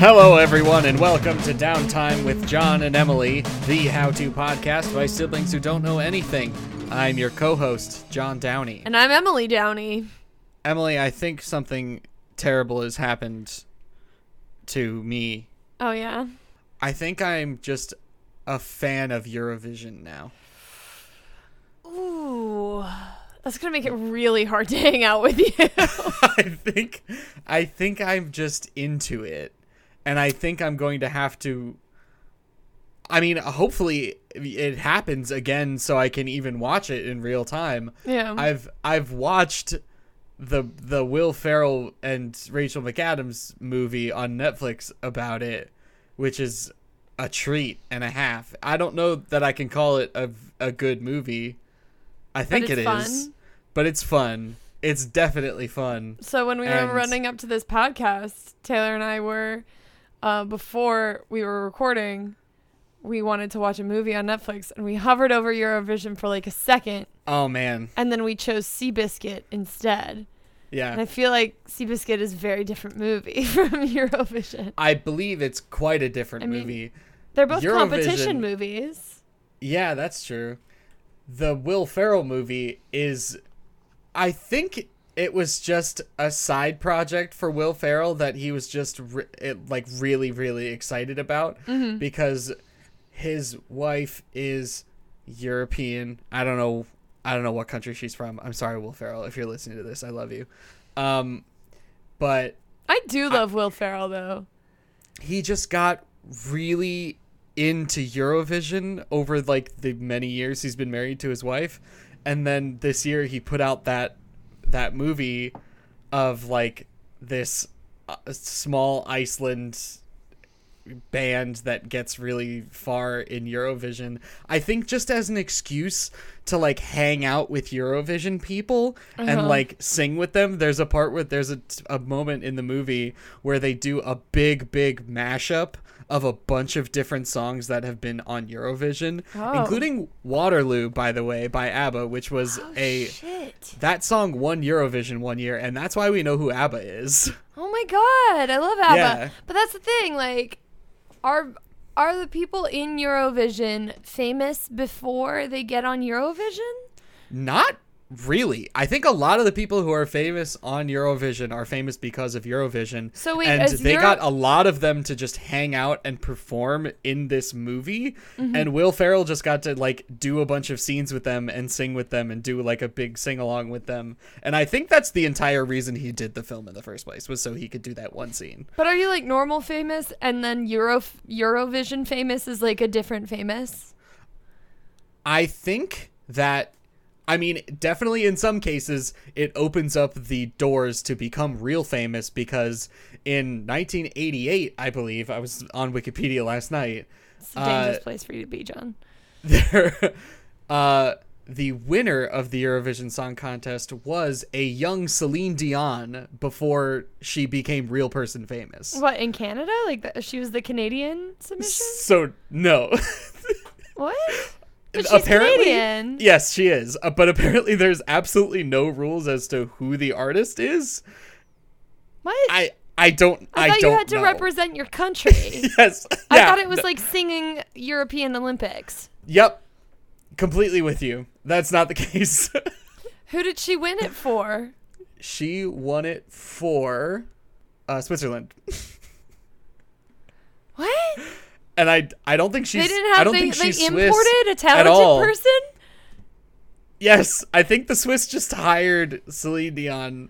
Hello, everyone, and welcome to Downtime with John and Emily, the how to podcast by siblings who don't know anything. I'm your co host, John Downey. And I'm Emily Downey. Emily, I think something terrible has happened to me. Oh, yeah. I think I'm just a fan of Eurovision now. Ooh. That's going to make it really hard to hang out with you. I think I think I'm just into it. And I think I'm going to have to I mean, hopefully it happens again so I can even watch it in real time. yeah. I've I've watched the the Will Ferrell and Rachel McAdams movie on Netflix about it, which is a treat and a half. I don't know that I can call it a a good movie. I think it's fun. but it's fun. It's definitely fun. so when we and- were running up to this podcast, Taylor and I were, uh, before we were recording, we wanted to watch a movie on Netflix and we hovered over Eurovision for like a second Oh man, and then we chose Seabiscuit instead. And yeah. I feel like Seabiscuit is a very different movie from Eurovision. I believe it's quite a different I mean, movie. They're both Eurovision- competition movies. Yeah, that's true. The Will Ferrell movie is, I think it was just a side project for Will Ferrell that he was just re- it, like really, really excited about Mm-hmm. because his wife is European. I don't know. I don't know what country she's from. I'm sorry, Will Ferrell, if you're listening to this. I love you. Um, but I do love Will Ferrell though. he just got really into Eurovision over like the many years he's been married to his wife and then this year he put out that that movie of like this uh, small Iceland band that gets really far in Eurovision. I think just as an excuse to like hang out with Eurovision people and Uh-huh. like sing with them. There's a part where there's a, a moment in the movie where they do a big big mashup of a bunch of different songs that have been on Eurovision, Oh. including Waterloo by the way by ABBA, which was Oh, a shit. that song won Eurovision one year and that's why we know who ABBA is. Oh my god, I love ABBA. Yeah. But that's the thing, like are are the people in Eurovision famous before they get on Eurovision? Not really. I think a lot of the people who are famous on Eurovision are famous because of Eurovision. So wait, and they Euro- got a lot of them to just hang out and perform in this movie. Mm-hmm. And Will Ferrell just got to like do a bunch of scenes with them and sing with them and do like a big sing along with them. And I think that's the entire reason he did the film in the first place was so he could do that one scene. But are you like normal famous and then Euro Eurovision famous is like a different famous? I think that I mean, definitely in some cases, it opens up the doors to become real famous because in 1988, I believe, I was on Wikipedia last night, It's a dangerous Uh, place for you to be, John. there, uh, the winner of the Eurovision Song Contest was a young Celine Dion before she became real person famous. What in Canada? Like the, she was the Canadian submission? So, no. What? But she's apparently, Canadian. yes, she is. Uh, but apparently, there's absolutely no rules as to who the artist is. What? I I don't I I, thought don't you had to know. represent your country. Yes, I yeah, thought it was no- like singing European Olympics. Yep, completely with you. That's not the case. Who did she win it for? she won it for uh, Switzerland, What? And I I don't think she's they didn't have I don't they, think they she's imported Swiss a talented person? Yes, I think the Swiss just hired Celine Dion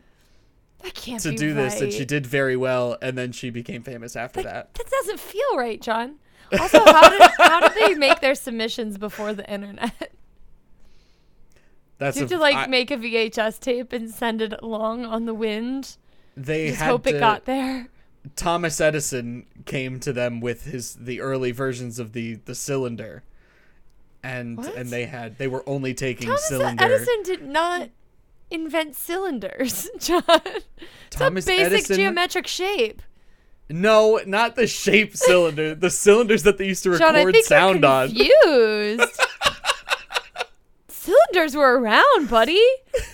That can't to do this, and she did very well, and then she became famous after That, that. that doesn't feel right, John. Also, how did how did they make their submissions before the internet? That's you have a- to like I- make a VHS tape and send it along on the wind? they Just had hope to, it got there. Thomas Edison came to them with his the early versions of the the cylinder, and What? and they had they were only taking Thomas cylinder. Edison did not invent cylinders, John. It's Thomas a basic Edison- geometric shape. No, not the shape cylinder. the cylinders that they used to John, record sound you're on. confused. Cylinders were around, buddy.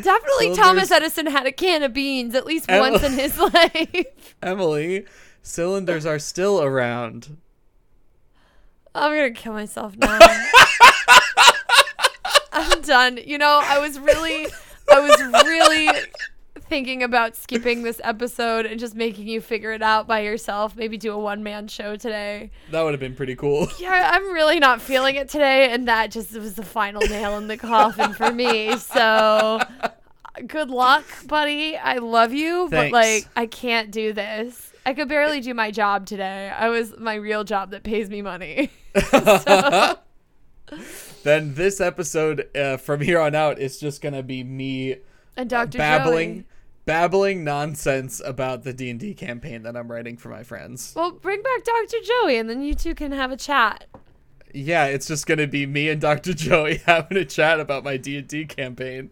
Definitely Thomas Edison had a can of beans at least once in his life. Emily, cylinders are still around. I'm gonna kill myself now. I'm done. You know, I was really, I was really thinking about skipping this episode and just making you figure it out by yourself. Maybe do a one man show today. That would have been pretty cool. Yeah, I'm really not feeling it today, and that just was the final nail in the coffin for me. So, good luck, buddy. I love you, but like, I can't do this. I could barely do my job today. I was my real job that pays me money. So- then this episode uh, from here on out is just gonna be me and Dr. babbling, Joey. Babbling nonsense about the D and D campaign that I'm writing for my friends. Well, bring back Dr. Joey, and then you two can have a chat. Yeah, it's just gonna be me and Dr. Joey having a chat about my D and D campaign.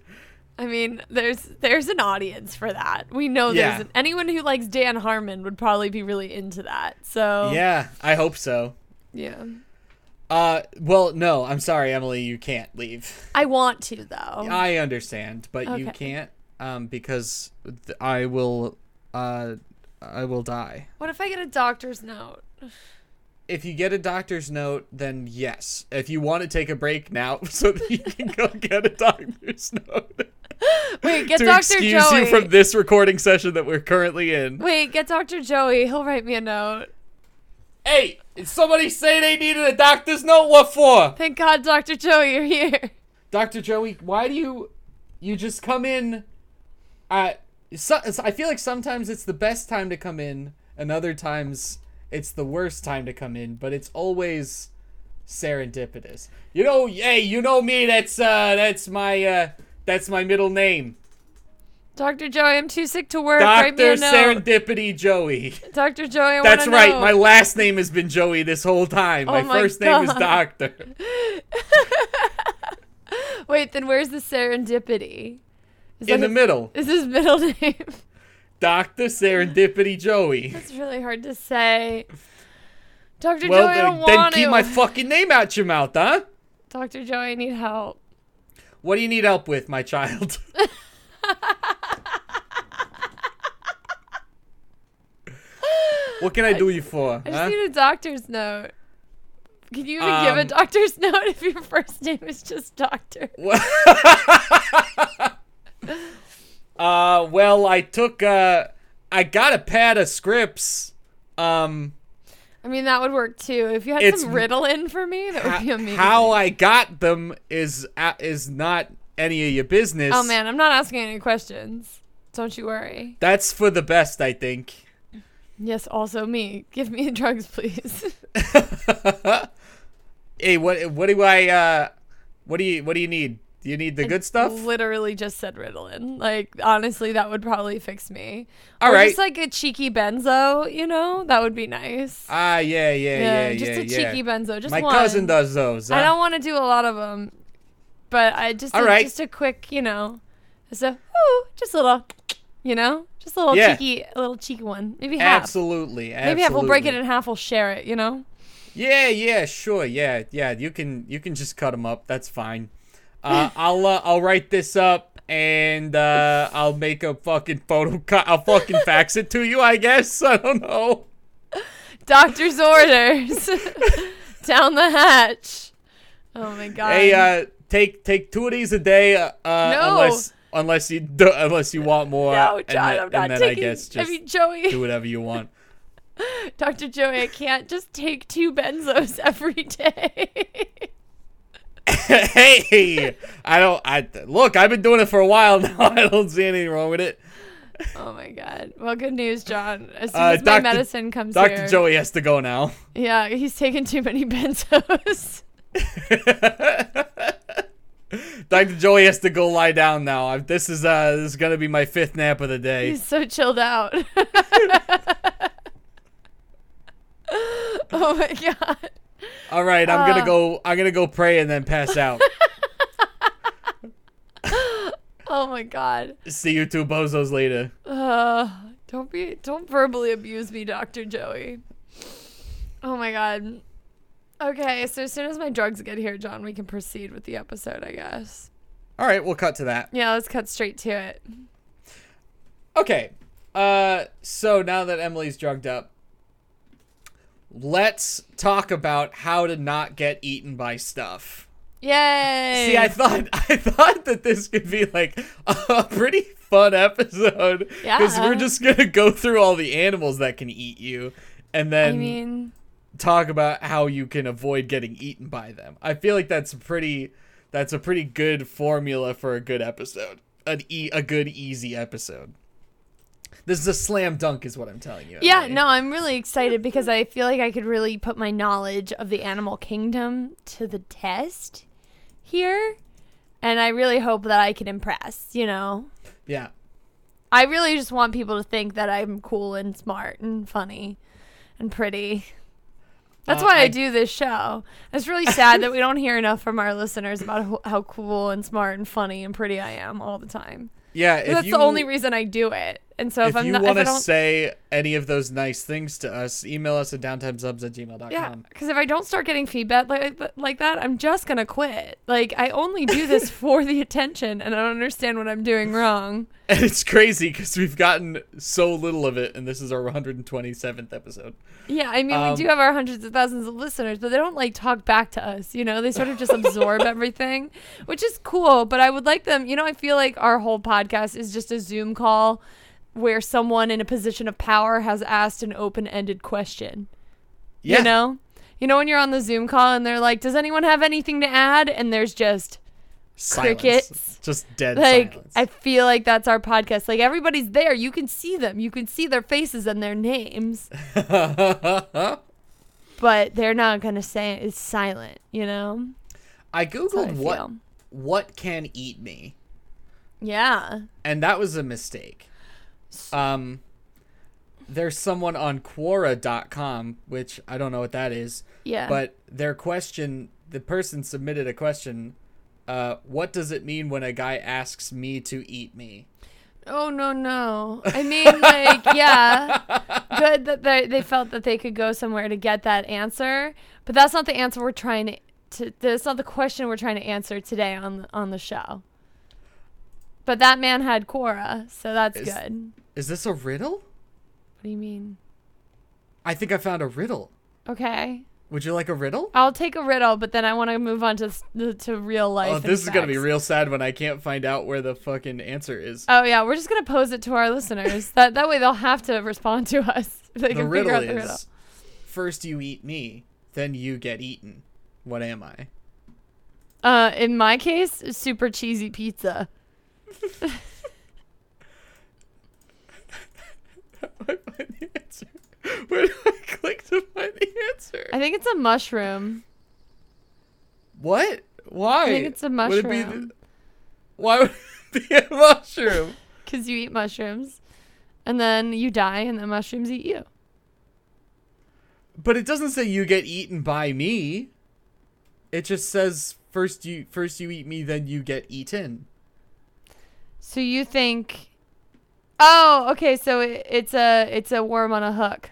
I mean, there's there's an audience for that. We know Yeah. there's an, anyone who likes Dan Harmon would probably be really into that. So Yeah, I hope so. yeah. Uh, well, no, I'm sorry, Emily, you can't leave. I want to though. I understand, but you can't, um, because th- I will, uh, I will die. what if I get a doctor's note? If you get a doctor's note, then yes. If you want to take a break now, so that you can go get a doctor's note Wait, get to Dr. excuse Joey. you from this recording session that we're currently in. Wait, get Dr. Joey. He'll write me a note. Hey, did somebody say they needed a doctor's note? What for? Thank God, Dr. Joey, you're here. Dr. Joey, why do you you just come in at so, I feel like sometimes it's the best time to come in and other times it's the worst time to come in, but it's always serendipitous. You know, hey, you know me, that's uh that's my uh that's my middle name. Dr. Joey, I'm too sick to work. Dr. Serendipity Joey. Dr. Joey, I That's right. note. My last name has been Joey this whole time. Oh my, my first name is Doctor. Wait, then where's the serendipity? Is In the his- middle. Is his middle name? Dr. Serendipity Joey. It's really hard to say. Dr. Well, Joey, I don't then, then want keep to. my fucking name out your mouth, huh? Dr. Joey, I need help. What do you need help with, my child? what can I do you for? I just huh? need a doctor's note. Can you even give a Um, doctor's note if your first name is just doctor? uh, well, I took uh, I got a pad of scripts. Um, I mean, that would work too. If you had some Ritalin for me, that would be amazing. how I got them is uh, is not any of your business. oh man, I'm not asking any questions. Don't you worry. that's for the best, I think. Yes, also me. Give me the drugs, please. hey, what what do I uh, what do you what do you need? You need the good stuff? Literally just said Ritalin. Like honestly, that would probably fix me. All or right. just like a cheeky benzo, you know, that would be nice. Ah, yeah, yeah, yeah, yeah, just a yeah. cheeky benzo. Just My one. cousin does those. I don't want to do a lot of them, but I just All a, right. just a quick, you know, just a ooh, just a little, you know, just a little Yeah. cheeky, a little cheeky one. Maybe half. Absolutely, absolutely. Maybe half. We'll break it in half. We'll share it. You know. Yeah, yeah, sure, yeah, yeah. You can you can just cut them up. That's fine. Uh, I'll uh, I'll write this up and uh, I'll make a fucking photo. I'll fucking fax it to you. I guess I don't know. Doctor's orders. Down the hatch. Oh my god. Hey, uh, take take two of these a day. Uh, No. unless unless you do, unless you want more. no, and John, then- I'm not and then taking. I guess I mean, Joey, do whatever you want. Dr. Joey, I can't just take two benzos every day. hey, I don't. I look. I've been doing it for a while now. I don't see anything wrong with it. oh my god. Well, good news, John. As soon Uh, as my Dr. medicine comes Doctor here, Joey has to go now. yeah, he's taking too many benzos. Dr. Joey has to go lie down now. i this is uh this is gonna be my fifth nap of the day. He's so chilled out. oh my god. All right, I'm gonna Uh. go. I'm gonna go pray and then pass out. Oh my god. See you two bozos later. Uh, don't be don't verbally abuse me, Dr. Joey. Oh my god. Okay, so as soon as my drugs get here, John, we can proceed with the episode, I guess. All right, we'll cut to that. Yeah, let's cut straight to it. Okay. Uh, so now that Emily's drugged up, let's talk about how to not get eaten by stuff. Yay! See, I thought I thought that this could be like a pretty fun episode because Yeah. we're just gonna go through all the animals that can eat you, and I then mean, talk about how you can avoid getting eaten by them. I feel like that's pretty that's a pretty good formula for a good episode. An e- a good easy episode. This is a slam dunk is what I'm telling you. yeah, Emily. no, I'm really excited because I feel like I could really put my knowledge of the animal kingdom to the test here. And I really hope that I can impress, you know? Yeah. I really just want people to think that I'm cool and smart and funny and pretty. That's Uh, why I, I- do this show. It's really sad that we don't hear enough from our listeners about ho- how cool and smart and funny and pretty I am all the time. Yeah, if That's you, the only reason I do it. And so if, if I'm you want to say any of those nice things to us, email us at downtimesubs at gmail.com. yeah, because if I don't start getting feedback like like that, I'm just gonna quit. Like I only do this for the attention, and I don't understand what I'm doing wrong. And it's crazy because we've gotten so little of it, and this is our 127th episode. Yeah, I mean, Um, we do have our hundreds of thousands of listeners, but they don't like talk back to us. You know, they sort of just absorb everything, which is cool. But I would like them. You know, I feel like our whole podcast is just a Zoom call where someone in a position of power has asked an open-ended question. Yeah. You know, you know when you're on the Zoom call and they're like, "Does anyone have anything to add?" and there's just Silence. Crickets. Just dead like silence. I feel like that's our podcast. Like everybody's there. You can see them. You can see their faces and their names. but they're not gonna say it. It's silent, you know. I how I googled what feel. what can eat me, Yeah. and that was a mistake. Um, there's someone on Quora.com, which I don't know what that is, Yeah. but their question, the person submitted a question. Uh, what does it mean when a guy asks me to eat me? oh no no. I mean like yeah. Good that they they felt that they could go somewhere to get that answer, but that's not the answer we're trying to. to that's not the question we're trying to answer today on the, on the show. But that man had Quora, so that's Is- good. Is this a riddle? What do you mean? I think I found a riddle. Okay. Would you like a riddle? I'll take a riddle, but then I want to move on to to real life. Oh, this is gonna be real sad when I can't find out where the fucking answer is. Oh yeah, we're just gonna pose it to our listeners. that that way they'll have to respond to us. if They the can riddle figure out the is riddle. first you eat me, then you get eaten. What am I? Uh, in my case, super cheesy pizza. How do I find the answer? Where do I click to find the answer? I think it's a mushroom. What? Why? I think it's a Would it be mushroom. why would it be a mushroom? Because you eat mushrooms, and then you die, and the mushrooms eat you. But it doesn't say you get eaten by me. It just says first you first you eat me, then you get eaten. So you think? Oh, okay. So it, it's a it's a worm on a hook.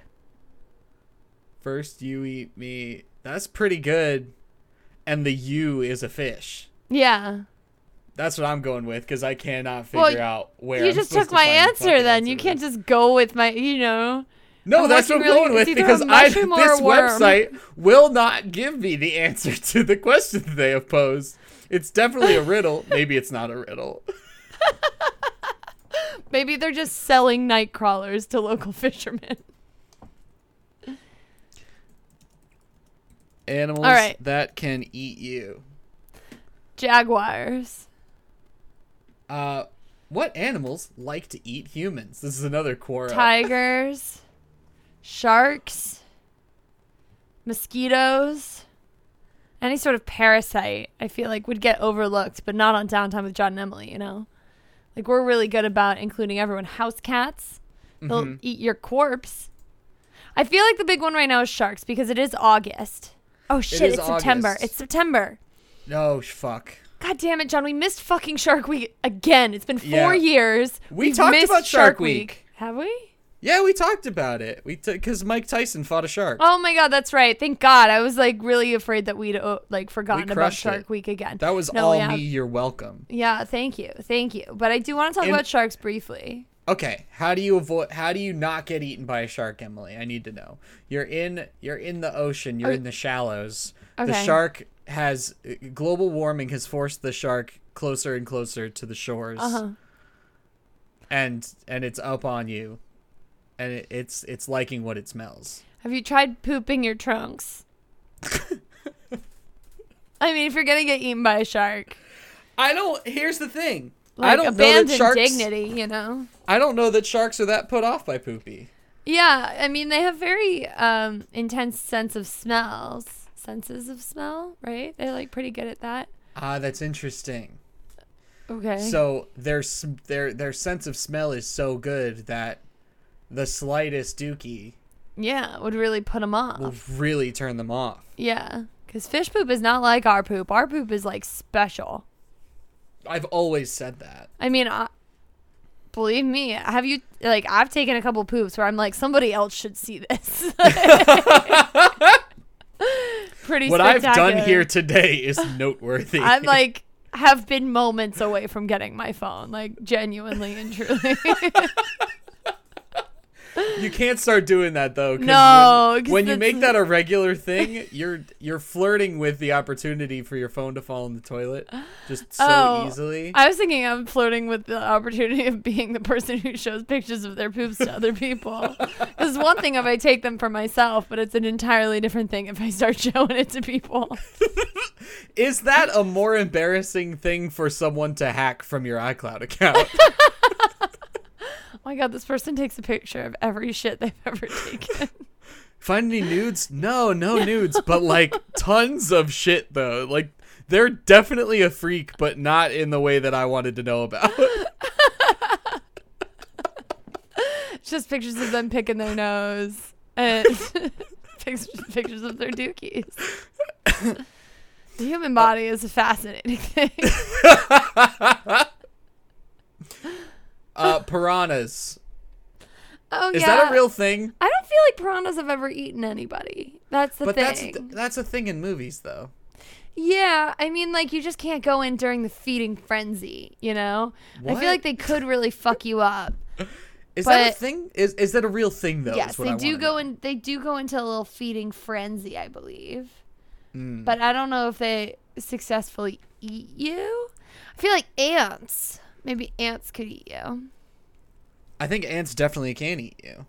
First you eat me. That's pretty good. And the you is a fish. Yeah. That's what I'm going with because I cannot figure Well, out where. you I'm just took to my find the answer. Then you can't just go with my. You know. No, I'm that's what I'm really- going with it's either a because I this website will not give me the answer to the question that they have posed. It's definitely a riddle. Maybe it's not a riddle. Maybe they're just selling night crawlers to local fishermen. Animals All right. that can eat you. Jaguars. Uh, what animals like to eat humans? This is another Quora. tigers, sharks, mosquitoes, any sort of parasite, I feel like would get overlooked, but not on Downtime with John and Emily, you know? Like, we're really good about including everyone. House cats, they'll Mhm. eat your corpse. I feel like the big one right now is sharks because it is August. Oh shit, is it's September. It's September. No, fuck. God damn it, John. We missed fucking Shark Week again. It's been four Yeah. years. We We've talked missed about Shark Week. Have we? Yeah, we talked about it. We because Mike Tyson fought a shark. Oh my god, that's right. Thank God. I was like really afraid that we'd uh, like forgotten about Shark it. Week again. that was No, all we have- me. You're welcome. Yeah, thank you. Thank you. But I do want to talk about sharks briefly. Okay, how do you avoid? How do you not get eaten by a shark, Emily? I need to know. You're in. You're in the ocean. You're Oh. in the shallows. Okay. The shark has global warming has forced the shark closer and closer to the shores, Uh huh. and and it's up on you, and it, it's it's liking what it smells. Have you tried pooping your trunks? I mean, if you're gonna get eaten by a shark, I don't. Here's the thing. like I don't know that sharks. dignity, you know. I don't know that sharks are that put off by poopy. Yeah, I mean they have very um, intense sense of smells, senses of smell, right? They're like pretty good at that. Ah, that's interesting. Okay. So their their their sense of smell is so good that the slightest dookie yeah, would really put them off. will really turn them off. Yeah, because fish poop is not like our poop. Our poop is like special. I've always said that. I mean, I, believe me, have you like I've taken a couple poops where I'm like somebody else should see this. Pretty. what I've done here today is noteworthy. I'm like have been moments away from getting my phone, like genuinely and truly. you can't start doing that though. No, when, when you make that a regular thing, you're you're flirting with the opportunity for your phone to fall in the toilet just so Oh, easily. I was thinking I'm flirting with the opportunity of being the person who shows pictures of their poops to other people. Because one thing if I take them for myself, but it's an entirely different thing if I start showing it to people. Is that a more embarrassing thing for someone to hack from your iCloud account? Oh my god, this person takes a picture of every shit they've ever taken. Find any nudes? No, no nudes, but like tons of shit though. Like they're definitely a freak, but not in the way that I wanted to know about. Just pictures of them picking their nose and pictures, pictures of their dookies. The human body is a fascinating thing. Piranhas. Oh Is yeah. that a real thing? I don't feel like piranhas have ever eaten anybody. That's the but that's thing. that's a thing in movies though. yeah, I mean, like you just can't go in during the feeding frenzy. You know, I feel like they could really fuck you up. Is that a thing? Is is that a real thing though? yes, they I do go know. in. They do go into a little feeding frenzy, I believe. Mm. But I don't know if they successfully eat you. I feel like ants. Maybe ants could eat you. I think ants definitely can eat you.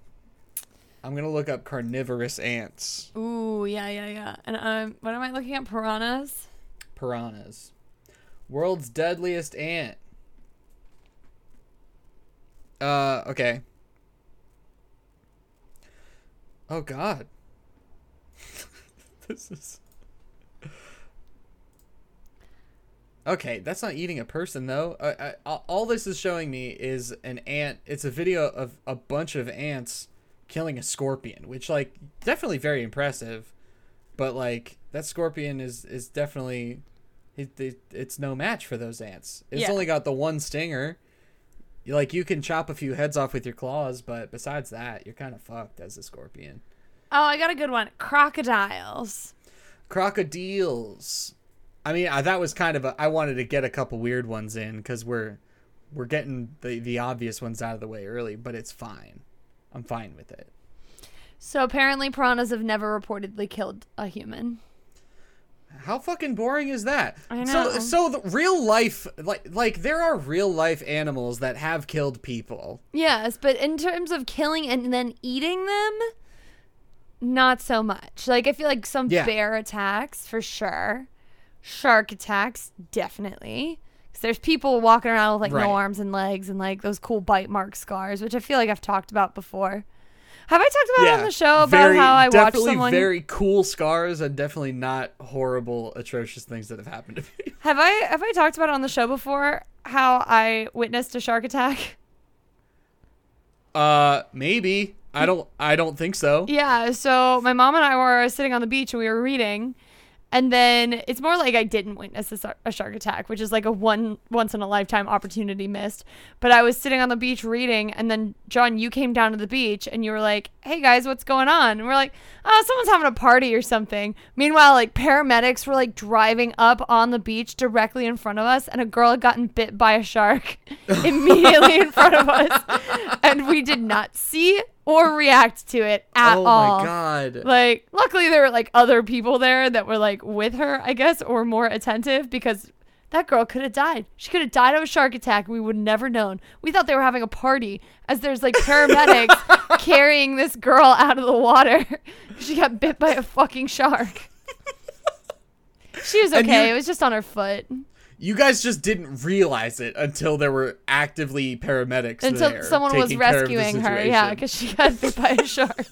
I'm gonna look up carnivorous ants. Ooh, yeah, yeah, yeah. And um, what am I looking at? Piranhas. Piranhas. World's deadliest ant. Uh, okay. Oh god. this is Okay, that's not eating a person though. I, I, all this is showing me is an ant. It's a video of a bunch of ants killing a scorpion, which like definitely very impressive. But like that scorpion is is definitely it, it, it's no match for those ants. It's Yeah. only got the one stinger. Like you can chop a few heads off with your claws, but besides that, you're kind of fucked as a scorpion. Oh, I got a good one. Crocodiles. Crocodiles. I mean, I, that was kind of a. I wanted to get a couple weird ones in because we're we're getting the the obvious ones out of the way early, but it's fine. I'm fine with it. So apparently, piranhas have never reportedly killed a human. How fucking boring is that? I So know. so the real life like like there are real life animals that have killed people. Yes, but in terms of killing and then eating them, not so much. Like I feel like some Yeah. bear attacks for sure, shark attacks definitely. Because there's people walking around with like Right. no arms and legs and like those cool bite mark scars, which I feel like I've talked about before. Have I talked about it on the show about very- how I watched definitely someone? very cool scars and definitely not horrible, atrocious things that have happened to me. Have I have I talked about it on the show before? How I witnessed a shark attack? Uh, maybe I don't. I don't think so. Yeah, so my mom and I were sitting on the beach and we were reading, and then it's more like I didn't witness a, a shark attack, which is like a one once in a lifetime opportunity missed. But I was sitting on the beach reading, and then John, you came down to the beach and you were like, "Hey guys, what's going on?" And we're like, "Oh, someone's having a party or something." Meanwhile, like paramedics were like driving up on the beach directly in front of us, and a girl had gotten bit by a shark immediately in front of us, and we did not see or react to it at oh all. Oh my god. Like, luckily there were like other people there that were like with her, I guess, or more attentive because that girl could have died. She could have died of a shark attack. We would never known. We thought they were having a party as there's like paramedics carrying this girl out of the water. she got bit by a fucking shark. She was okay. you- it was just on her foot. You guys just didn't realize it until there were actively paramedics Until someone was taking care of the rescuing her. Yeah, because she got bit by a shark.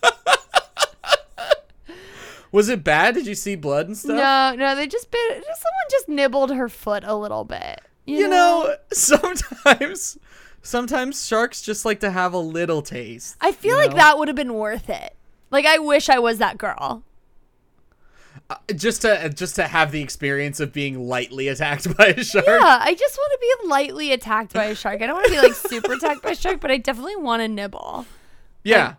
Was it bad? Did you see blood and stuff? no, no, they just bit. Just, someone just nibbled her foot a little bit. You, You know, sometimes sometimes sharks just like to have a little taste. I feel like know? that would have been worth it. Like I wish I was that girl. Uh, just to just to have the experience of being lightly attacked by a shark. Yeah, I just want to be lightly attacked by a shark. I don't want to be like super attacked by a shark, but I definitely want to nibble. Yeah.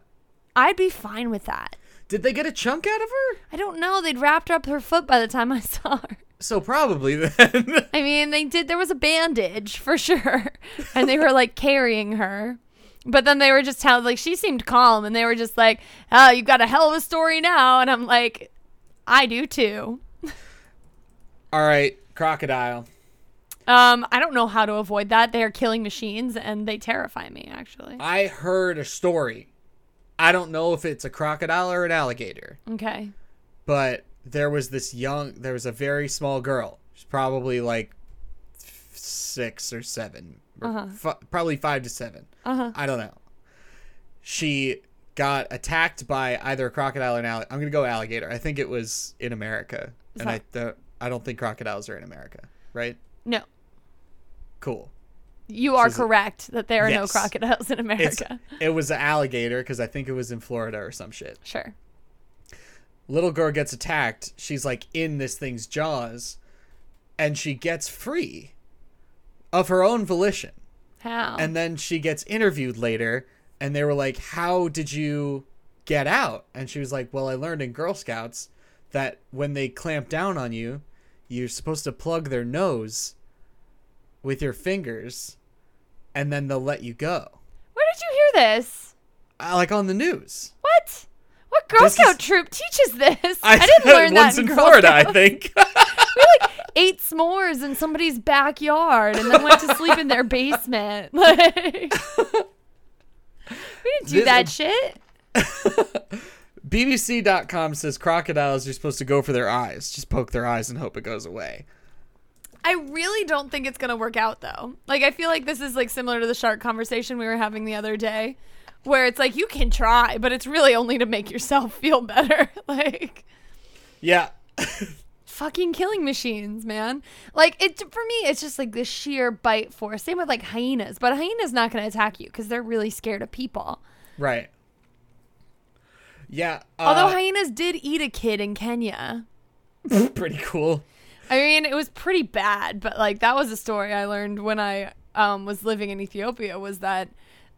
I'd be fine with that. Did they get a chunk out of her? I don't know. They'd wrapped up her foot by the time I saw her. So probably then. I mean, they did. There was a bandage for sure, and they were like carrying her. But then they were just telling, like, she seemed calm, and they were just like, "Oh, you've got a hell of a story now," and I'm like, "I do too." All right, crocodile. Um, I don't know how to avoid that. They are killing machines, and they terrify me. Actually, I heard a story. I don't know if it's a crocodile or an alligator, okay. but there was this young, there was a very small girl. She's probably like six or seven, or Uh-huh. fi- probably five to seven. Uh huh. I don't know. She got attacked by either a crocodile or an alligator. I'm gonna go alligator. I think it was in America, and I don't, I don't think crocodiles are in America, right? No, Cool. You are She's a- correct that there are no crocodiles in It's America. it was an alligator because I think it was in Florida or some shit. Sure. Little girl gets attacked. She's like in this thing's jaws, and she gets free of her own volition. How? And then she gets interviewed later, and they were like, How did you get out? And she was like, Well, I learned in Girl Scouts that when they clamp down on you, you're supposed to plug their nose with your fingers, and then they'll let you go. Where did you hear this? Uh, like on the news. What? What Girl This is- Scout troop teaches this? I, didn't learn that once in, in Florida, I think. We like ate s'mores in somebody's backyard and then went to sleep in their basement. Like, we didn't do This- that shit. BBC.com says crocodiles are supposed to go for their eyes, just poke their eyes and hope it goes away. I really don't think it's gonna work out though. Like I feel like this is like similar to the shark conversation we were having the other day, where it's like you can try, but it's really only to make yourself feel better. like Yeah. fucking killing machines, man. Like it for me, it's just like the sheer bite force. Same with like hyenas, but a hyena's not gonna attack you because they're really scared of people. Right. Yeah. Although Uh, hyenas did eat a kid in Kenya. pretty cool. I mean, it was pretty bad, but like that was a story I learned when I um, was living in Ethiopia. Was that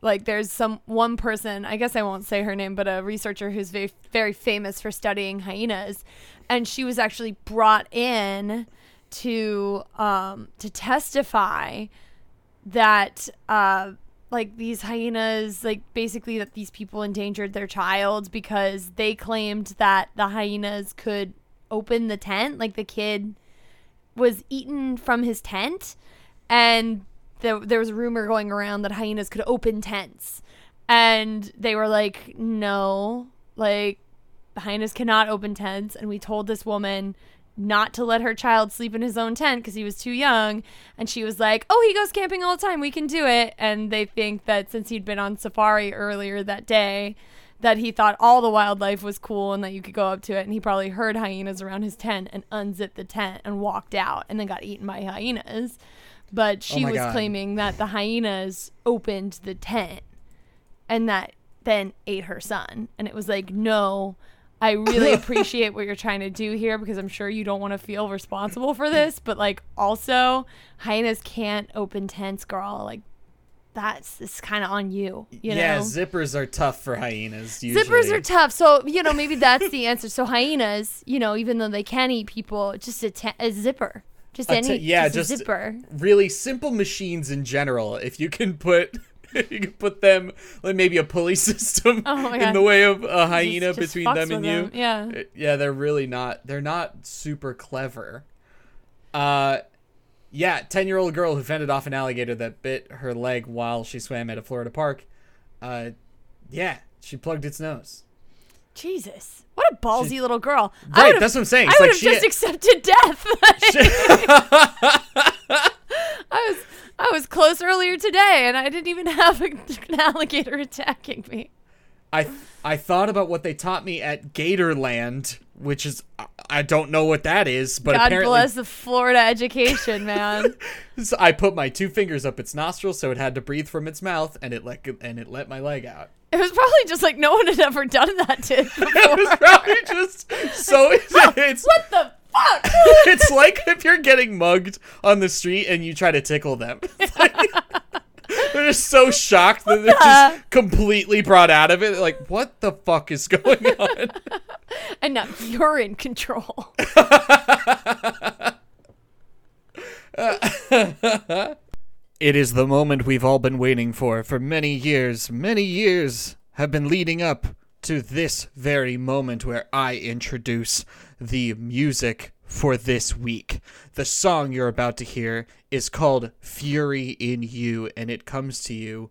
like there's some one person I guess I won't say her name, but a researcher who's very very famous for studying hyenas, and she was actually brought in to um, to testify that uh, like these hyenas like basically that these people endangered their child because they claimed that the hyenas could open the tent like the kid was eaten from his tent and there, there was a rumor going around that hyenas could open tents. And they were like no like hyenas cannot open tents. And we told this woman not to let her child sleep in his own tent because he was too young. And she was like oh he goes camping all the time. We can do it. And they think that since he'd been on safari earlier that day that he thought all the wildlife was cool and that you could go up to it. And he probably heard hyenas around his tent and unzipped the tent and walked out and then got eaten by hyenas. But she my was God. claiming that the hyenas opened the tent and that then ate her son. And it was like no i really appreciate what you're trying to do here because i'm sure you don't want to feel responsible for this. But like also hyenas can't open tents girl. Like that's it's kind of on you. You yeah, know, zippers are tough for hyenas. Usually. zippers are tough. So you know, maybe that's the answer. So hyenas, you know, even though they can eat people, just a, ta- a zipper, just A any, yeah, just, just- zipper. really simple machines in general. If you can put. You can put them like maybe a pulley system Oh in the way of a hyena Just- just between them and with you. them. Yeah. Uh, yeah they're really not they're not super clever uh yeah 10 year old girl who fended off an alligator that bit her leg while she swam at a florida park uh yeah she plugged its nose Jesus, what a ballsy She- little girl. Right that's what i'm saying I would like have she, just accepted death. I was I was close earlier today, and I didn't even have a, an alligator attacking me. I I thought about what they taught me at Gatorland, which is I- don't know what that is, but God apparently bless the Florida education, man. So I put my two fingers up its nostrils so it had to breathe from its mouth, and it let and it let my leg out. it was probably just like no one had ever done that to it. It was probably just so it's what the fuck? it's like if you're getting mugged on the street and you try to tickle them. Like- they're just so shocked that they're just completely brought out of it. Like, what the fuck is going on? and now you're in control. It is the moment we've all been waiting for for many years. Many years have been leading up to this very moment where I introduce the music for this week. The song you're about to hear is called Fury in You, and it comes to you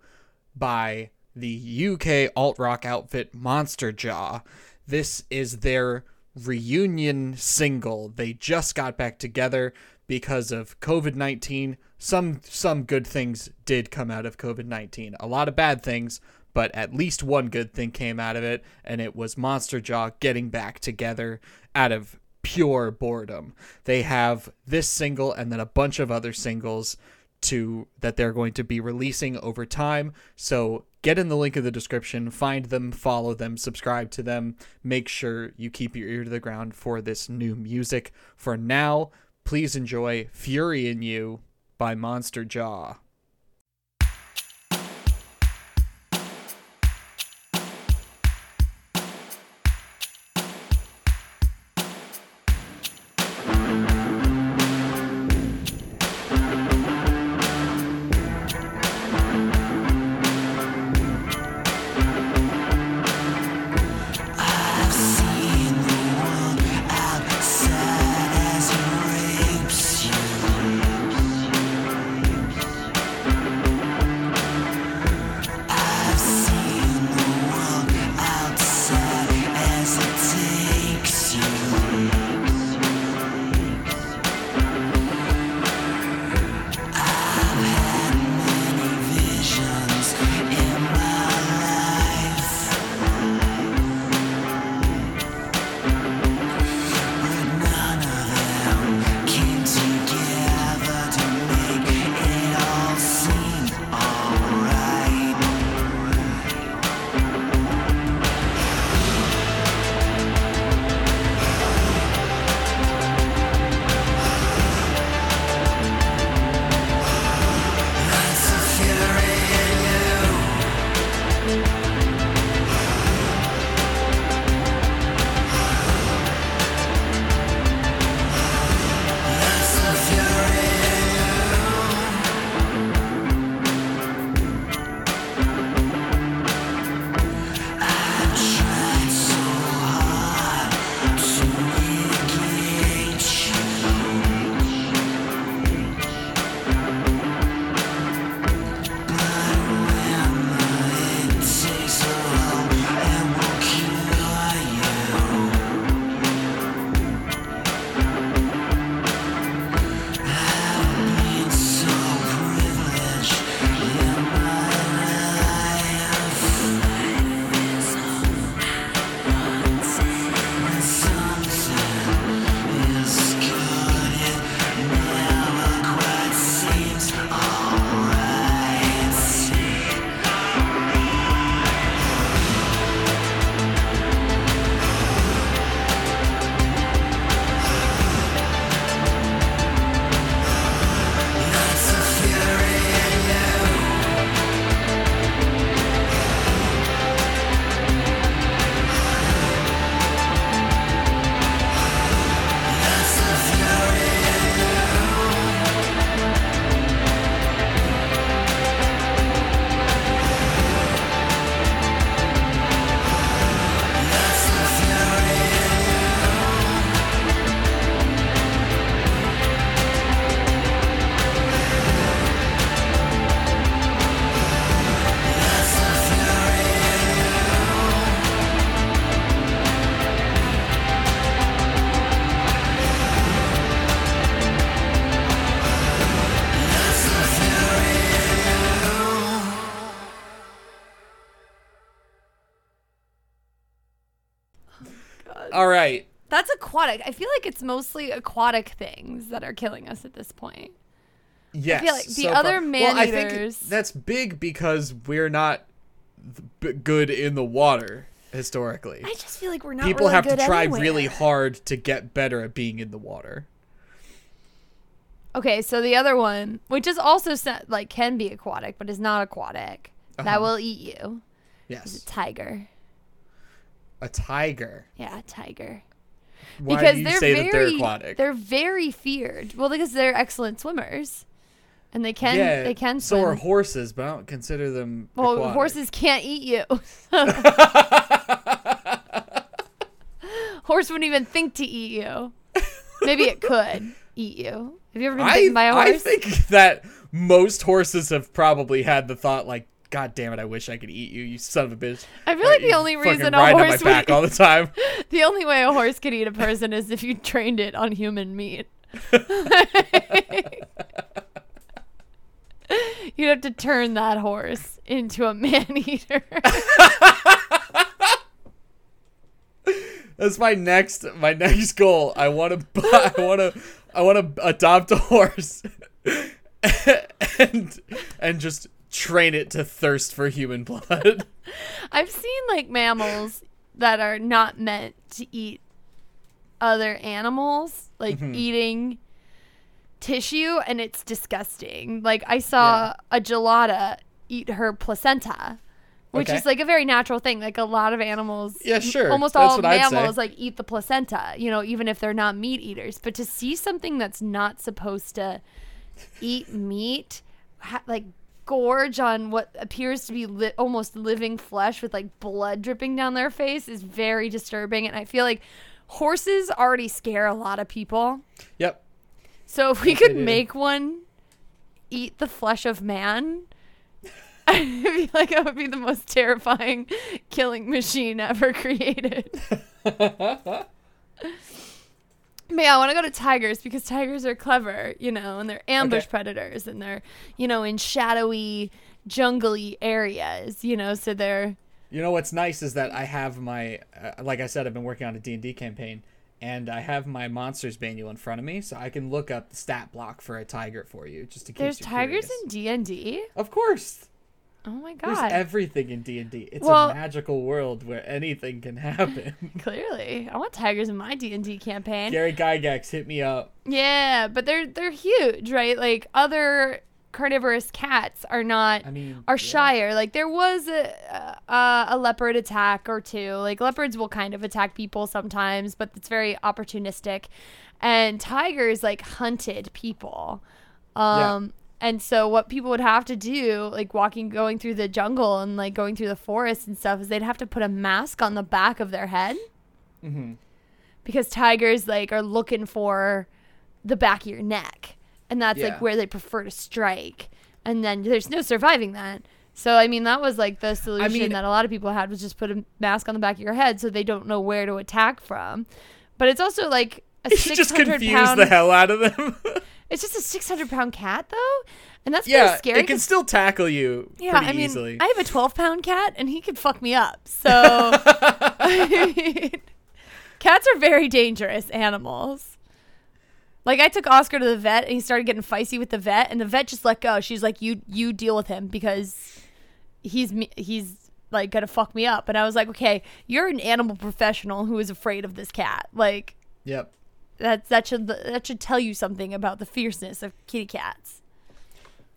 by the UK alt rock outfit Monster Jaw. This is their reunion single. They just got back together because of COVID-19. Some some good things did come out of COVID-19. A lot of bad things, but at least one good thing came out of it, and it was Monster Jaw getting back together out of pure boredom. They have this single and then a bunch of other singles to that they're going to be releasing over time. So get in the link in the description, find them, follow them, subscribe to them. Make sure you keep your ear to the ground for this new music. For now, please enjoy Fury in You by Monster Jaw. Aquatic. I feel like it's mostly aquatic things that are killing us at this point. Yes. like the so other far- well, I think man-eaters- that's big because we're not b- good in the water historically. I just feel like we're not. People really have to try anywhere. really hard to get better at being in the water. Okay, so the other one, which is also like can be aquatic, but is not aquatic, Uh-huh. that will eat you, is Yes. a tiger. A tiger. Yeah, a tiger. Why because they're say very, that they're aquatic? They're very feared. Well, because they're excellent swimmers, and they can yeah, they can Swim. so are horses, but I don't consider them well, aquatic. horses can't eat you. Horse wouldn't even think to eat you. Maybe it could eat you. Have you ever been bitten by a horse? I think that most horses have probably had the thought like, God damn it, I wish I could eat you, you son of a bitch. I feel like the only reason a ride on my horse back would all the time. The only way a horse could eat a person is if you trained it on human meat. You'd have to turn that horse into a man eater. That's my next my next goal. I want to buy. I want to. I want to adopt a horse, and and just train it to thirst for human blood. I've seen like mammals that are not meant to eat other animals, like Mhm. eating tissue, and it's disgusting. Like I saw a gelada eat her placenta. Which Okay. is like a very natural thing. Like a lot of animals, Yeah, sure. Almost That's all what I'd say. mammals like eat the placenta. You know, even if they're not meat eaters. But to see something that's not supposed to eat meat, ha- like gorge on what appears to be li- almost living flesh with like blood dripping down their face is very disturbing. And I feel like horses already scare a lot of people. Yep. So if we Yes, could make one eat the flesh of man, I feel like it would be the most terrifying killing machine ever created. But yeah, I want to go to tigers because tigers are clever, you know, and they're ambush Okay. predators and they're, you know, in shadowy, jungly areas, you know, so they're You know what's nice is that I have my, uh, like I said, I've been working on a D and D campaign, and I have my monsters manual in front of me, so I can look up the stat block for a tiger for you, just in case. there's tigers curious. in D&D. Of course, Oh my there's god. everything in D and D. It's Well- a magical world where anything can happen. Clearly. I want tigers in my D&D campaign. Gary Gygax, hit me up. Yeah, but they're they're huge, right? Like other carnivorous cats are not I mean, are yeah. shyer. Like there was a, a a leopard attack or two. Like leopards will kind of attack people sometimes, but it's very opportunistic. And tigers like hunted people. Yeah. Um and so what people would have to do, like walking going through the jungle and like going through the forest and stuff, is they'd have to put a mask on the back of their head Mhm. because tigers like are looking for the back of your neck and that's Yeah. like where they prefer to strike and then there's no surviving that so i mean that was like the solution mean- that a lot of people had was just put a mask on the back of your head so they don't know where to attack from but it's also like a You 600 just confuse pound the hell out of them. it's just a 600 pound cat though and that's yeah, scary it can still tackle you yeah, pretty I mean, easily. I have a 12 pound cat and he could fuck me up. So, I mean, cats are very dangerous animals. Like I took Oscar to the vet and he started getting feisty with the vet and the vet just let go. She's like, "You you deal with him because he's he's like gonna fuck me up." And I was like, "Okay, you're an animal professional who is afraid of this cat. Like yep. That that should that should tell you something about the fierceness of kitty cats."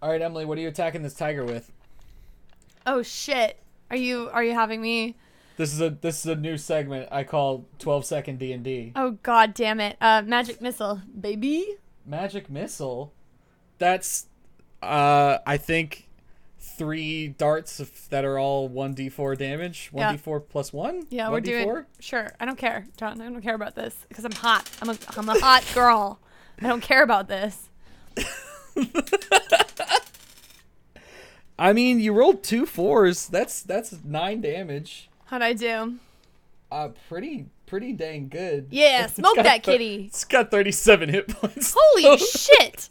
All right, Emily, what are you attacking this tiger with? Oh shit. Are you are you having me This is a this is a new segment I call 12 second D&D. Oh god damn it. Uh magic missile, baby. Magic missile. That's uh I think three darts of, that are all 1d4 damage. 1d4 plus 1? Yeah, we're 1d4? doing Sure. I don't care. John, I don't care about this cuz I'm hot. I'm a I'm a hot girl. I don't care about this. I mean, you rolled two fours. That's that's 9 damage. How'd I do? Uh pretty pretty dang good. Yeah, smoke that thir- kitty. It's got 37 hit points. Holy shit.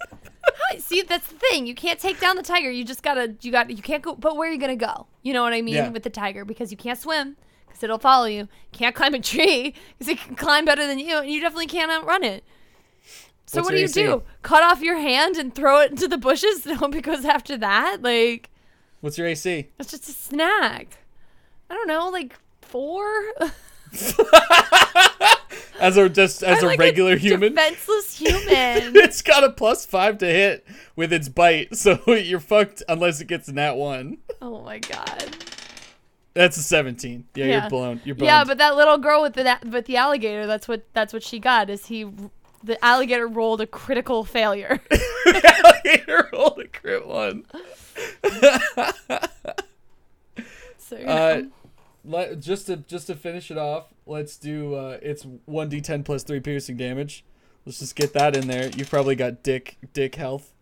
See, that's the thing. You can't take down the tiger. You just gotta, you got, you can't go. But where are you gonna go? You know what I mean Yeah. with the tiger because you can't swim because it'll follow you. Can't climb a tree because it can climb better than you, and you definitely can't outrun it. So What's what do you do? Cut off your hand and throw it into the bushes and hope it goes after that? Like What's your AC? it's just a snack. I don't know, like four. As a just as I'm a like regular human, defenseless human. it's got a plus five to hit with its bite, so you're fucked unless it gets in that one. oh my god. That's a seventeen. Yeah, Yeah. you're blown. You're boned. Yeah, but that little girl with the with the alligator, that's what that's what she got. Is he the alligator rolled a critical failure. alligator rolled a crit one. so you Uh, know. Let, just to just to finish it off, let's do uh, it's one d10 plus three piercing damage. Let's just get that in there. You've probably got dick dick health.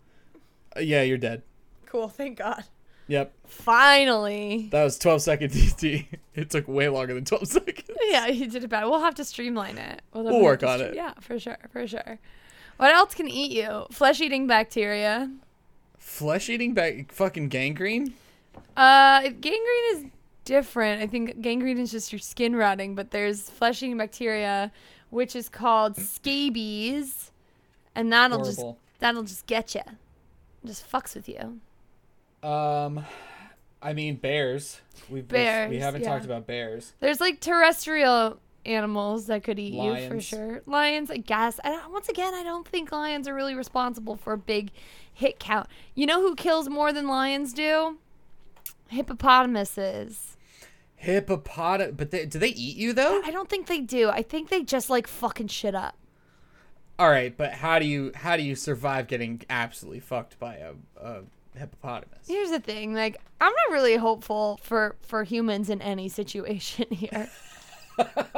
Uh, yeah, you're dead. cool. Thank God. Yep, Finally. that was 12 second DT. It took way longer than 12 seconds. Yeah, you did it bad. We'll have to streamline it. We'll definitely work on it. Yeah, for sure, for sure. What else can eat you? Flesh-eating bacteria. Flesh eating back fucking gangrene. Uh, gangrene is different. I think gangrene is just your skin rotting, but there's flesh-eating bacteria, which is called scabies, and that'll just that'll just get you, just fucks with you. Um, I mean bears. We've we haven't yeah. talked about bears. There's like terrestrial animals that could eat you for sure. Lions, I guess. I once again, I don't think lions are really responsible for a big hit count. You know who kills more than lions do? Hippopotamuses. Hippopotamus, but they, do they eat you though? I don't think they do. I think they just like fucking shit up. All right, but how do you how do you survive getting absolutely fucked by a, a hippopotamus? Here's the thing, like I'm not really hopeful for for humans in any situation here.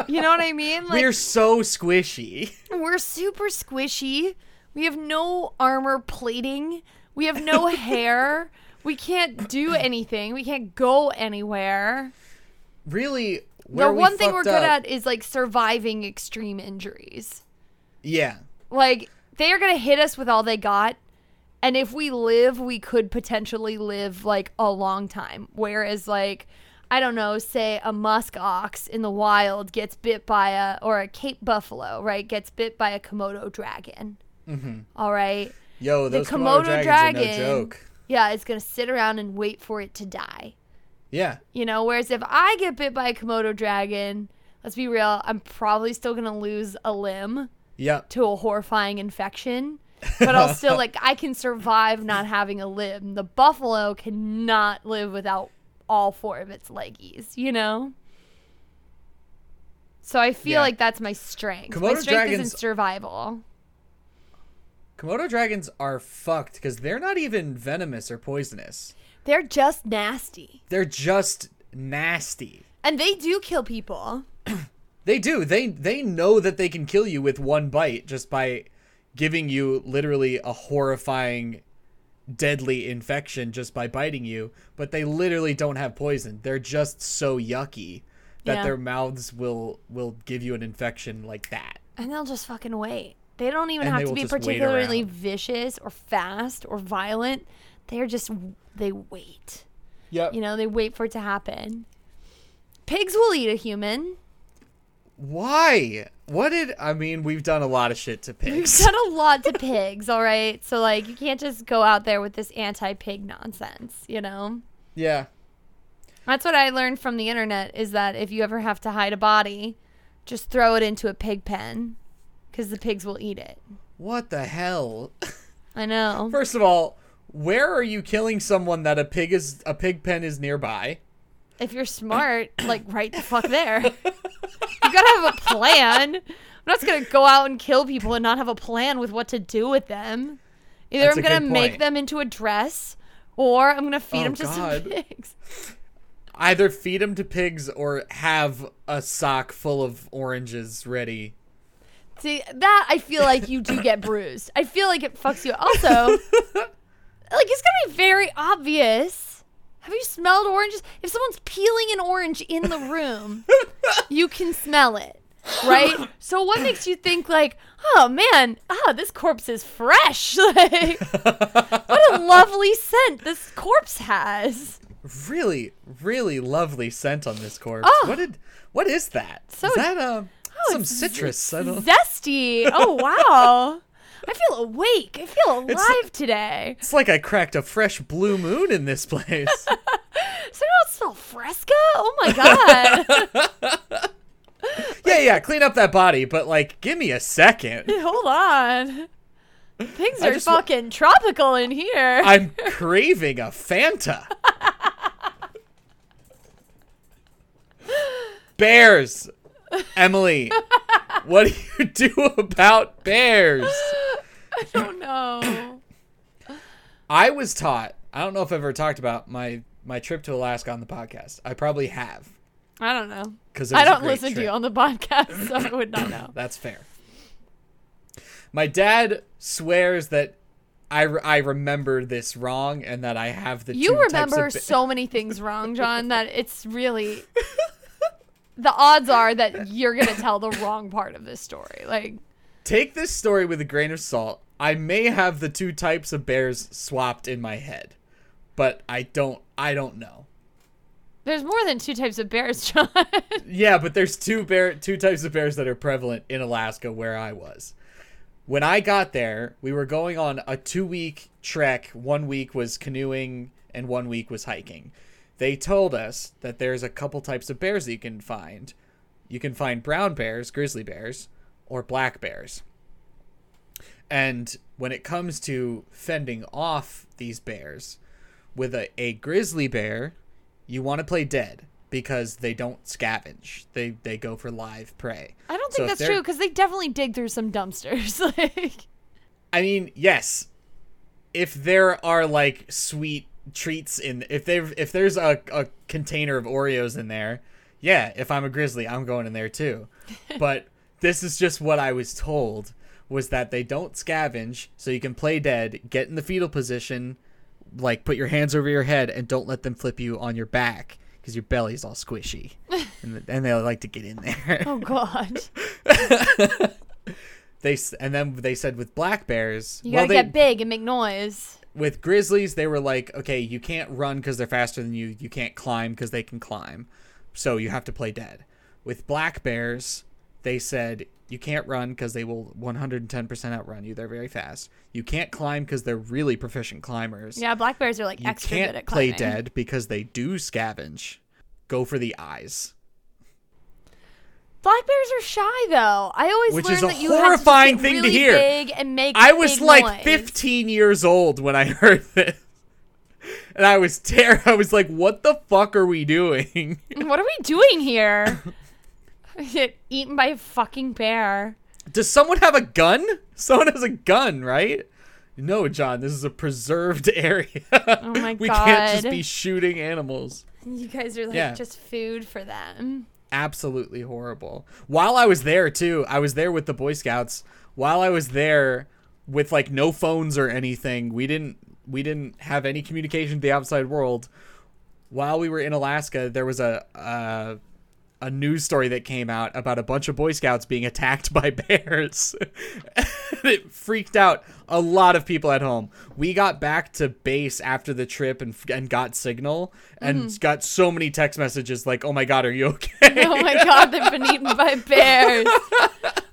you know what I mean? Like We're so squishy. We're super squishy. We have no armor plating. We have no hair. We can't do anything. We can't go anywhere. Really, the we one thing we're good up- at is like surviving extreme injuries. Yeah, Like they are going to hit us with all they got. And if we live, we could potentially live like a long time. Whereas like I don't know, say a musk ox in the wild gets bit by a or a Cape buffalo, right? Gets bit by a Komodo dragon. mm-hmm. All right. yo, those Komodo Komodo, dragons are no joke. Yeah, it's gonna sit around and wait for it to die. Yeah, You know, whereas if I get bit by a Komodo dragon, let's be real, I'm probably still gonna lose a limb yep. to a horrifying infection. But I'll still like I can survive not having a limb. The buffalo cannot live without all four of its leggies, you know? So I feel Yeah. like that's my strength. my Komodo strength is in survival. Komodo dragons are fucked because they're not even venomous or poisonous. They're just nasty. They're just nasty. And they do kill people. They do. They they know that they can kill you with one bite just by giving you literally a horrifying deadly infection just by biting you, but they literally don't have poison. They're just so yucky that Yeah. their mouths will will give you an infection like that. And they'll just fucking wait. They don't even And have to be particularly vicious or fast or violent. They're just they wait. Yep. You know, they wait for it to happen. Pigs will eat a human. Why? What did I mean? We've done a lot of shit to pigs. We've done a lot to pigs, all right? So like you can't just go out there with this anti-pig nonsense, you know? yeah. That's what I learned from the internet is that if you ever have to hide a body, just throw it into a pig pen cuz the pigs will eat it. What the hell? I know. First of all, where are you killing someone that a pig is a pig pen is nearby? if you're smart, like right the fuck there. you gotta have a plan. I'm not just gonna go out and kill people and not have a plan with what to do with them. Either That's I'm gonna make them into a dress, or I'm gonna feed Oh, them to God. some pigs. Either feed them to pigs or have a sock full of oranges ready. See that I feel like you do get bruised. I feel like it fucks you. Also, like it's gonna be very obvious. Have you smelled oranges? If someone's peeling an orange in the room, you can smell it, right? So what makes you think like, oh man, ah, this corpse is fresh? Like, what a lovely scent this corpse has. really, really lovely scent on this corpse. Oh. What did? What is that? So- is that um some citrus? I don't. Zesty. Oh wow. I feel awake. I feel alive It's- today. It's like I cracked a fresh blue moon in this place. So you don't smell fresca? Oh my god. yeah, yeah. Clean up that body, but like, give me a second. Hold on. Things are fucking tropical in here. I'm craving a Fanta. Bears. Emily, what do you do about bears? I don't know. I was taught, I don't know if I've ever talked about my my trip to Alaska on the podcast. I probably have I don't know. cuz I don't listen to you on the podcast, so I would not know. That's fair. My dad swears that I, re- I remember this wrong and that I have the You remember ba- so many things wrong, John, that it's really the odds are that you're gonna tell the wrong part of this story. Like Take this story with a grain of salt. I may have the two types of bears swapped in my head, but I don't I don't know. there's more than two types of bears, John. Yeah, but there's two bear two types of bears that are prevalent in Alaska where I was. When I got there, we were going on a 2-week trek. One week was canoeing and one week was hiking. They told us that there's a couple types of bears that you can find. You can find brown bears, grizzly bears, or black bears. And when it comes to fending off these bears, with a, a grizzly bear, you want to play dead because they don't scavenge. They they go for live prey. I don't think if that's true because they definitely dig through some dumpsters. like I mean, yes. If there are like sweet treats in if there if there's a, a container of Oreos in there, yeah, if I'm a grizzly, I'm going in there too. But this is just what I was told was that they don't scavenge, so you can play dead, get in the fetal position, like put your hands over your head and don't let them flip you on your back because your belly's all squishy. and, and they like to get in there. oh god, they and then they said with black bears, you gotta they, get big and make noise. With grizzlies they were like okay you can't run because they're faster than you. You can't climb because they can climb. So you have to play dead. With black bears they said you can't run because they will 110% outrun you. They're very fast. You can't climb because they're really proficient climbers. Yeah, black bears are like you extra can't good at play dead because they do scavenge. Go for the eyes Black bears are shy though. I always Which learned is a that you had to horrifying get thing to really hear. Big and make I was like noise. 15 years old when I heard this. And I was ter- I was like, what the fuck are we doing? What are we doing here? Get eaten by a fucking bear. Does someone have a gun? Someone has a gun, right? No, John, this is a preserved area. Oh my god. we can't just be shooting animals. You guys are like Yeah. just food for them. Absolutely horrible. While I was there too, I was there with the Boy Scouts. While I was there with like no phones or anything, we didn't we didn't have any communication to the outside world. While we were in Alaska, there was a uh, a news story that came out about a bunch of Boy Scouts being attacked by bears. it freaked out a lot of people at home. We got back to base after the trip and and got signal and got so many text messages like, "Oh my god, are you okay?" Oh my god, they've been eaten by bears.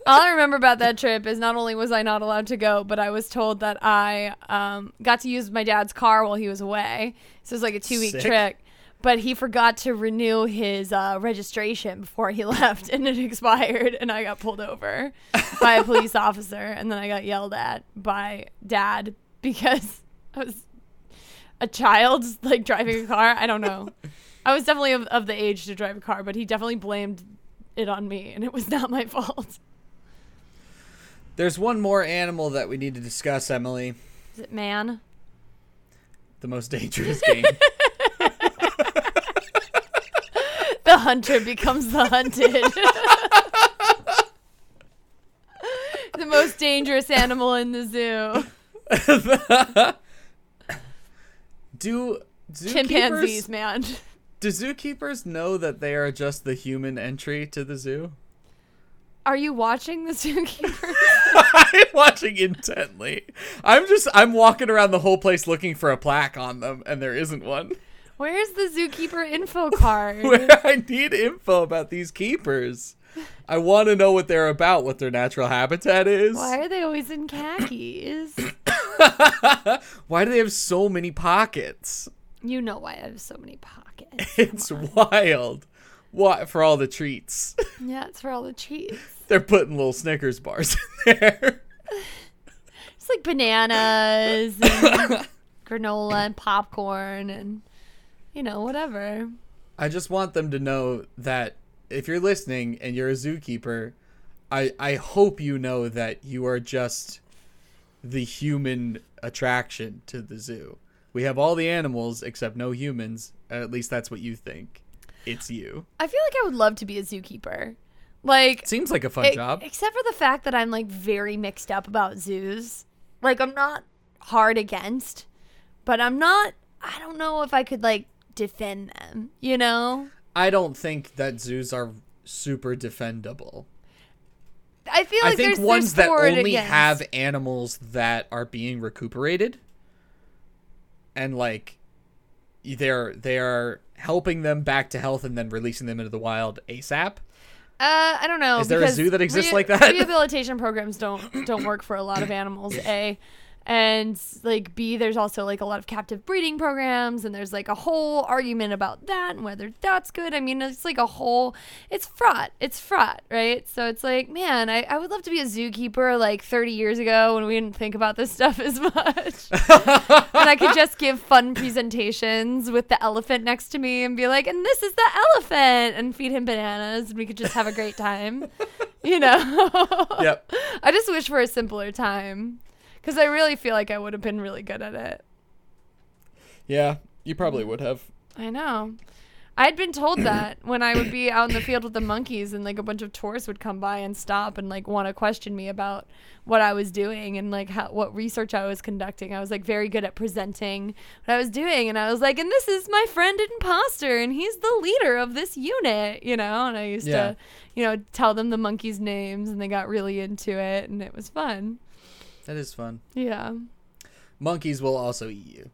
All I remember about that trip is not only was I not allowed to go, but I was told that I um, got to use my dad's car while he was away. So it was like a two week trip. But he forgot to renew his uh, registration before he left, and it expired. And I got pulled over by a police officer, and then I got yelled at by dad because I was a child, like driving a car. I don't know. I was definitely of, of the age to drive a car, but he definitely blamed it on me, and it was not my fault. There's one more animal that we need to discuss, Emily. Is it man? The most dangerous game. The hunter becomes the hunted. the most dangerous animal in the zoo. do zookeepers, Chimpanzees, man. do zookeepers know that they are just the human entry to the zoo? Are you watching the zookeeper? I'm watching intently. I'm just I'm walking around the whole place looking for a plaque on them, and there isn't one. Where's the zookeeper info card? Where I need info about these keepers. I want to know what they're about, what their natural habitat is. Why are they always in khakis? Why do they have so many pockets? you know why I have so many pockets. It's wild. What for all the treats? yeah, it's for all the treats. They're putting little Snickers bars in there. It's like bananas and granola and popcorn and you know whatever. I just want them to know that if you're listening and you're a zookeeper, I I hope you know that you are just the human attraction to the zoo. We have all the animals except no humans. At least that's what you think. It's you. I feel like I would love to be a zookeeper. Like Seems like a fun e- job. except for the fact that I'm like very mixed up about zoos. Like I'm not hard against, but I'm not I don't know if I could like defend them, you know? I don't think that zoos are super defendable. I feel like I think there's, ones there's that only against. have animals that are being recuperated and like they're they're helping them back to health and then releasing them into the wild ASAP. Uh, I don't know. Is there a zoo that exists rea- like that? Rehabilitation programs don't don't work for a lot of animals. A, and like B, there's also like a lot of captive breeding programs, and there's like a whole argument about that and whether that's good. I mean, it's like a whole. It's fraught. It's fraught, right? So it's like, man, I, I would love to be a zookeeper like 30 years ago when we didn't think about this stuff as much, and I could just give fun presentations with the elephant next to me and be like, and this is the elephant, and feed him bananas, and we could just have a great time, you know? Yep. I just wish for a simpler time because I really feel like I would have been really good at it. Yeah, you probably would have. I know. I'd been told that when I would be out in the field with the monkeys and like a bunch of tourists would come by and stop and like want to question me about what I was doing and like how what research I was conducting. I was like very good at presenting what I was doing and I was like, and this is my friend imposter and he's the leader of this unit, you know, and I used Yeah. to, you know, tell them the monkeys' names and they got really into it and it was fun. That is fun. Yeah. Monkeys will also eat you.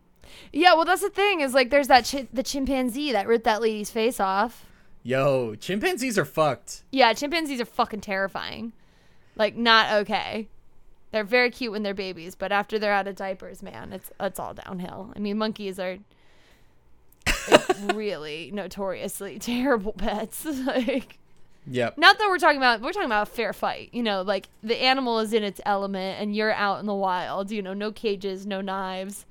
Yeah, well, that's the thing is like there's that chi- the chimpanzee that ripped that lady's face off. Yo, chimpanzees are fucked. Yeah, chimpanzees are fucking terrifying. Like not okay. They're very cute when they're babies, but after they're out of diapers, man, it's it's all downhill. I mean, monkeys are like, really notoriously terrible pets. like Yep. not that we're talking about we're talking about a fair fight. You know, like the animal is in its element and you're out in the wild, you know, no cages, no knives.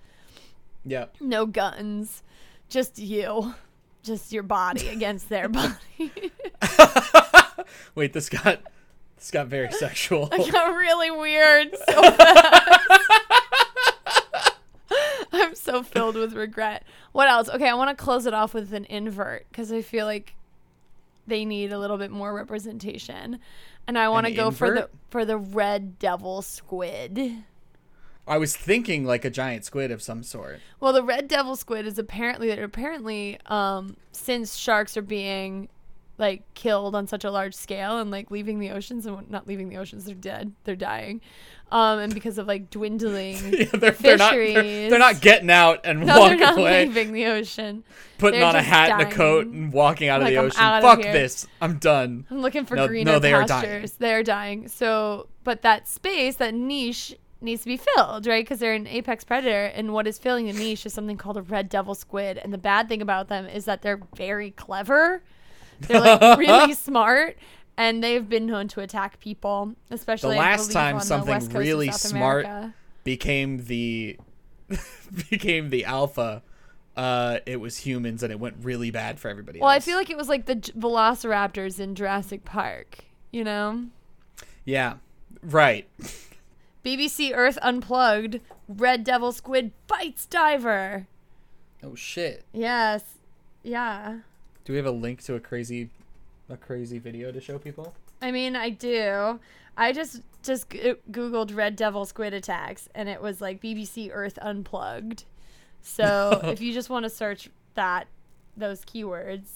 Yep. no guns, just you, just your body against their body. Wait, this got this got very sexual. it got really weird so fast. I'm so filled with regret. What else? Okay, I want to close it off with an invert because I feel like they need a little bit more representation, and I want to go for the for the red devil squid. I was thinking like a giant squid of some sort. Well, the red devil squid is apparently apparently um since sharks are being like killed on such a large scale and like leaving the oceans and not leaving the oceans they're dead they're dying um and because of like dwindling yeah, they're, they're not they're, Fisheries. they're not getting out and no walking they're not away, leaving the ocean putting they're on a hat and a coat and walking out Like, of the ocean. of Fuck here. this. I'm done. i'm looking for No- no, greener they are dying. pastures they're dying so but that space that niche needs to be filled right because they're an apex predator and what is filling the niche is something called a red devil squid and the bad thing about them is that they're very clever they're like really smart and they've been known to attack people especially I last believe, time on the something really smart America. Became the became the alpha. Uh, it was humans, and it went really bad for everybody well i feel like it was like the J- velociraptors in jurassic park you know yeah, right. bbc earth unplugged red devil squid bites diver Oh shit. yes yeah Do we have a link to a crazy, a crazy video to show people? I mean, I do. I just just g- googled red devil squid attacks, and it was like BBC Earth unplugged. So if you just want to search that those keywords,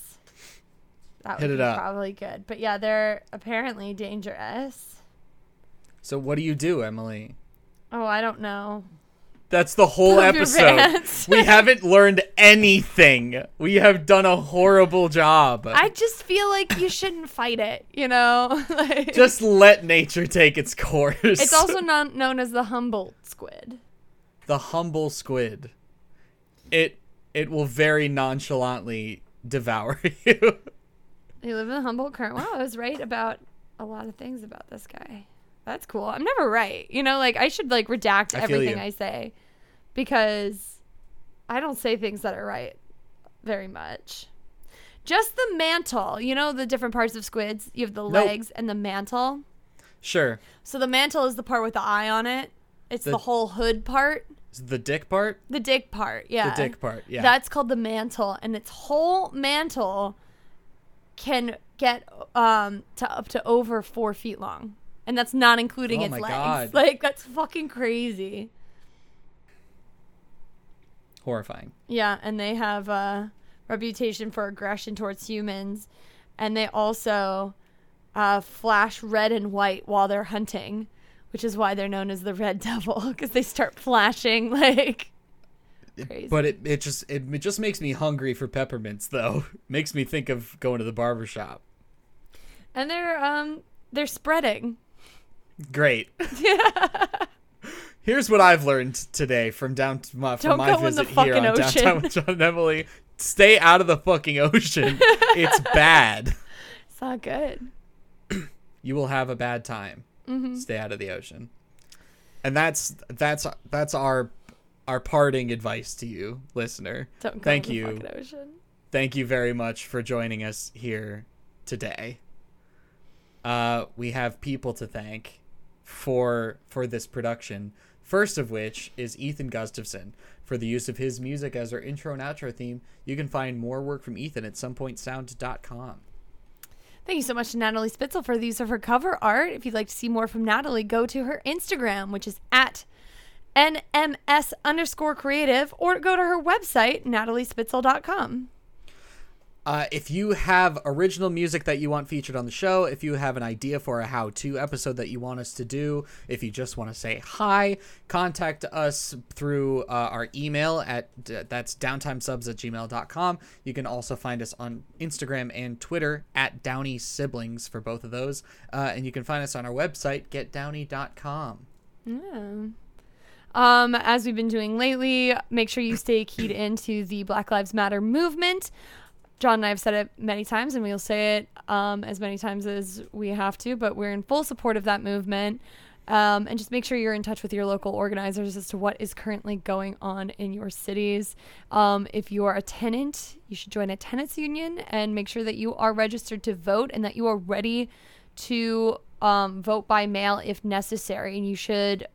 that Hit would be up. probably good. But yeah, they're apparently dangerous. So what do you do, Emily? Oh, I don't know. That's the whole episode. we haven't learned anything. We have done a horrible job. I just feel like you shouldn't fight it, you know? like, just let nature take its course. it's also non- known as the Humboldt squid. the humble squid. It it will very nonchalantly devour you. They live in the Humboldt current. Wow, I was right about a lot of things about this guy. That's cool. I'm never right. You know, like I should like redact I everything. I say because I don't say things that are right very much. Just the mantle. You know the different parts of squids? You have the Nope. legs and the mantle. Sure. So the mantle is the part with the eye on it. It's the, The- whole hood part. The dick part? The dick part. Yeah. The dick part. Yeah. That's called the mantle, and its whole mantle can get um to up to over four feet long, and that's not including Oh its my legs. God. Like that's fucking crazy. Horrifying. Yeah, and they have a reputation for aggression towards humans, and they also uh, flash red and white while they're hunting, which is why they're known as the Red Devil because they start flashing like crazy. But it, it just it, it just makes me hungry for peppermints though. makes me think of going to the barber shop. and they're um they're spreading. Great. Here's what I've learned today from down to my, from Don't my go in the visit here fucking on downtown with John and Emily. Stay out of the fucking ocean. it's bad. It's not good. You will have a bad time. Mm-hmm. Stay out of the ocean. And that's that's that's our our parting advice to you, listener. Don't go Thank in the you. fucking ocean. Thank you very much for joining us here today. Uh, we have people to thank for for this production. First of which is Ethan Gustafson for the use of his music as our intro and outro theme. You can find more work from Ethan at somepointsound.com. Thank you so much to Natalie Spitzel for the use of her cover art. If you'd like to see more from Natalie, go to her Instagram, which is at nms underscore creative, or go to her website, nataliespitzel.com. Uh, if you have original music that you want featured on the show, if you have an idea for a how to episode that you want us to do, if you just want to say hi, contact us through uh, our email at that's downtimesubs at gmail.com. You can also find us on Instagram and Twitter at Downey Siblings for both of those. Uh, and you can find us on our website, getdowney.com. Yeah. Um, as we've been doing lately, make sure you stay keyed into the Black Lives Matter movement. John and I have said it many times, and we'll say it um, as many times as we have to, but we're in full support of that movement. Um, and just make sure you're in touch with your local organizers as to what is currently going on in your cities. Um, if you are a tenant, you should join a tenants union and make sure that you are registered to vote and that you are ready to um, vote by mail if necessary. And you should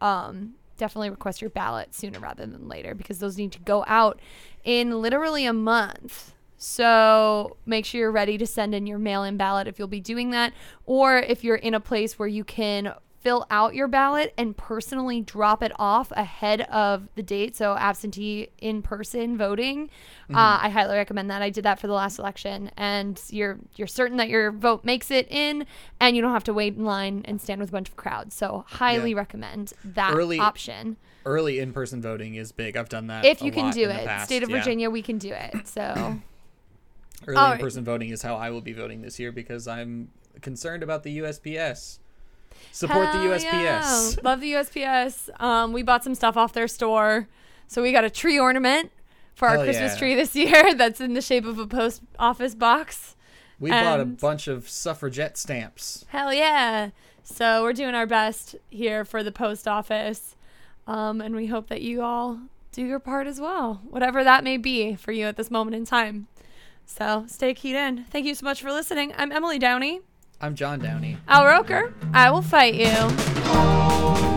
um, definitely request your ballot sooner rather than later because those need to go out in literally a month. So make sure you're ready to send in your mail in ballot if you'll be doing that. Or if you're in a place where you can fill out your ballot and personally drop it off ahead of the date. So absentee in person voting. Uh, I highly recommend that. I did that for the last election, and you're you're certain that your vote makes it in, and you don't have to wait in line and stand with a bunch of crowds. So highly Yeah. recommend that Early- option. Early in person voting is big. I've done that. If you can do it, state of yeah. Virginia, we can do it. So Early in-person voting is how I will be voting this year because I'm concerned about the USPS. Support the USPS. yeah. Love the USPS. Um, we bought some stuff off their store, so we got a tree ornament for our Hell Christmas yeah. tree this year. That's in the shape of a post office box. We bought a bunch of suffragette stamps. Hell yeah! So we're doing our best here for the post office, um, and we hope that you all do your part as well, whatever that may be for you at this moment in time. So stay keyed in. Thank you so much for listening. I'm Emily Downey. I'm John Downey. Al Roker, I will fight you.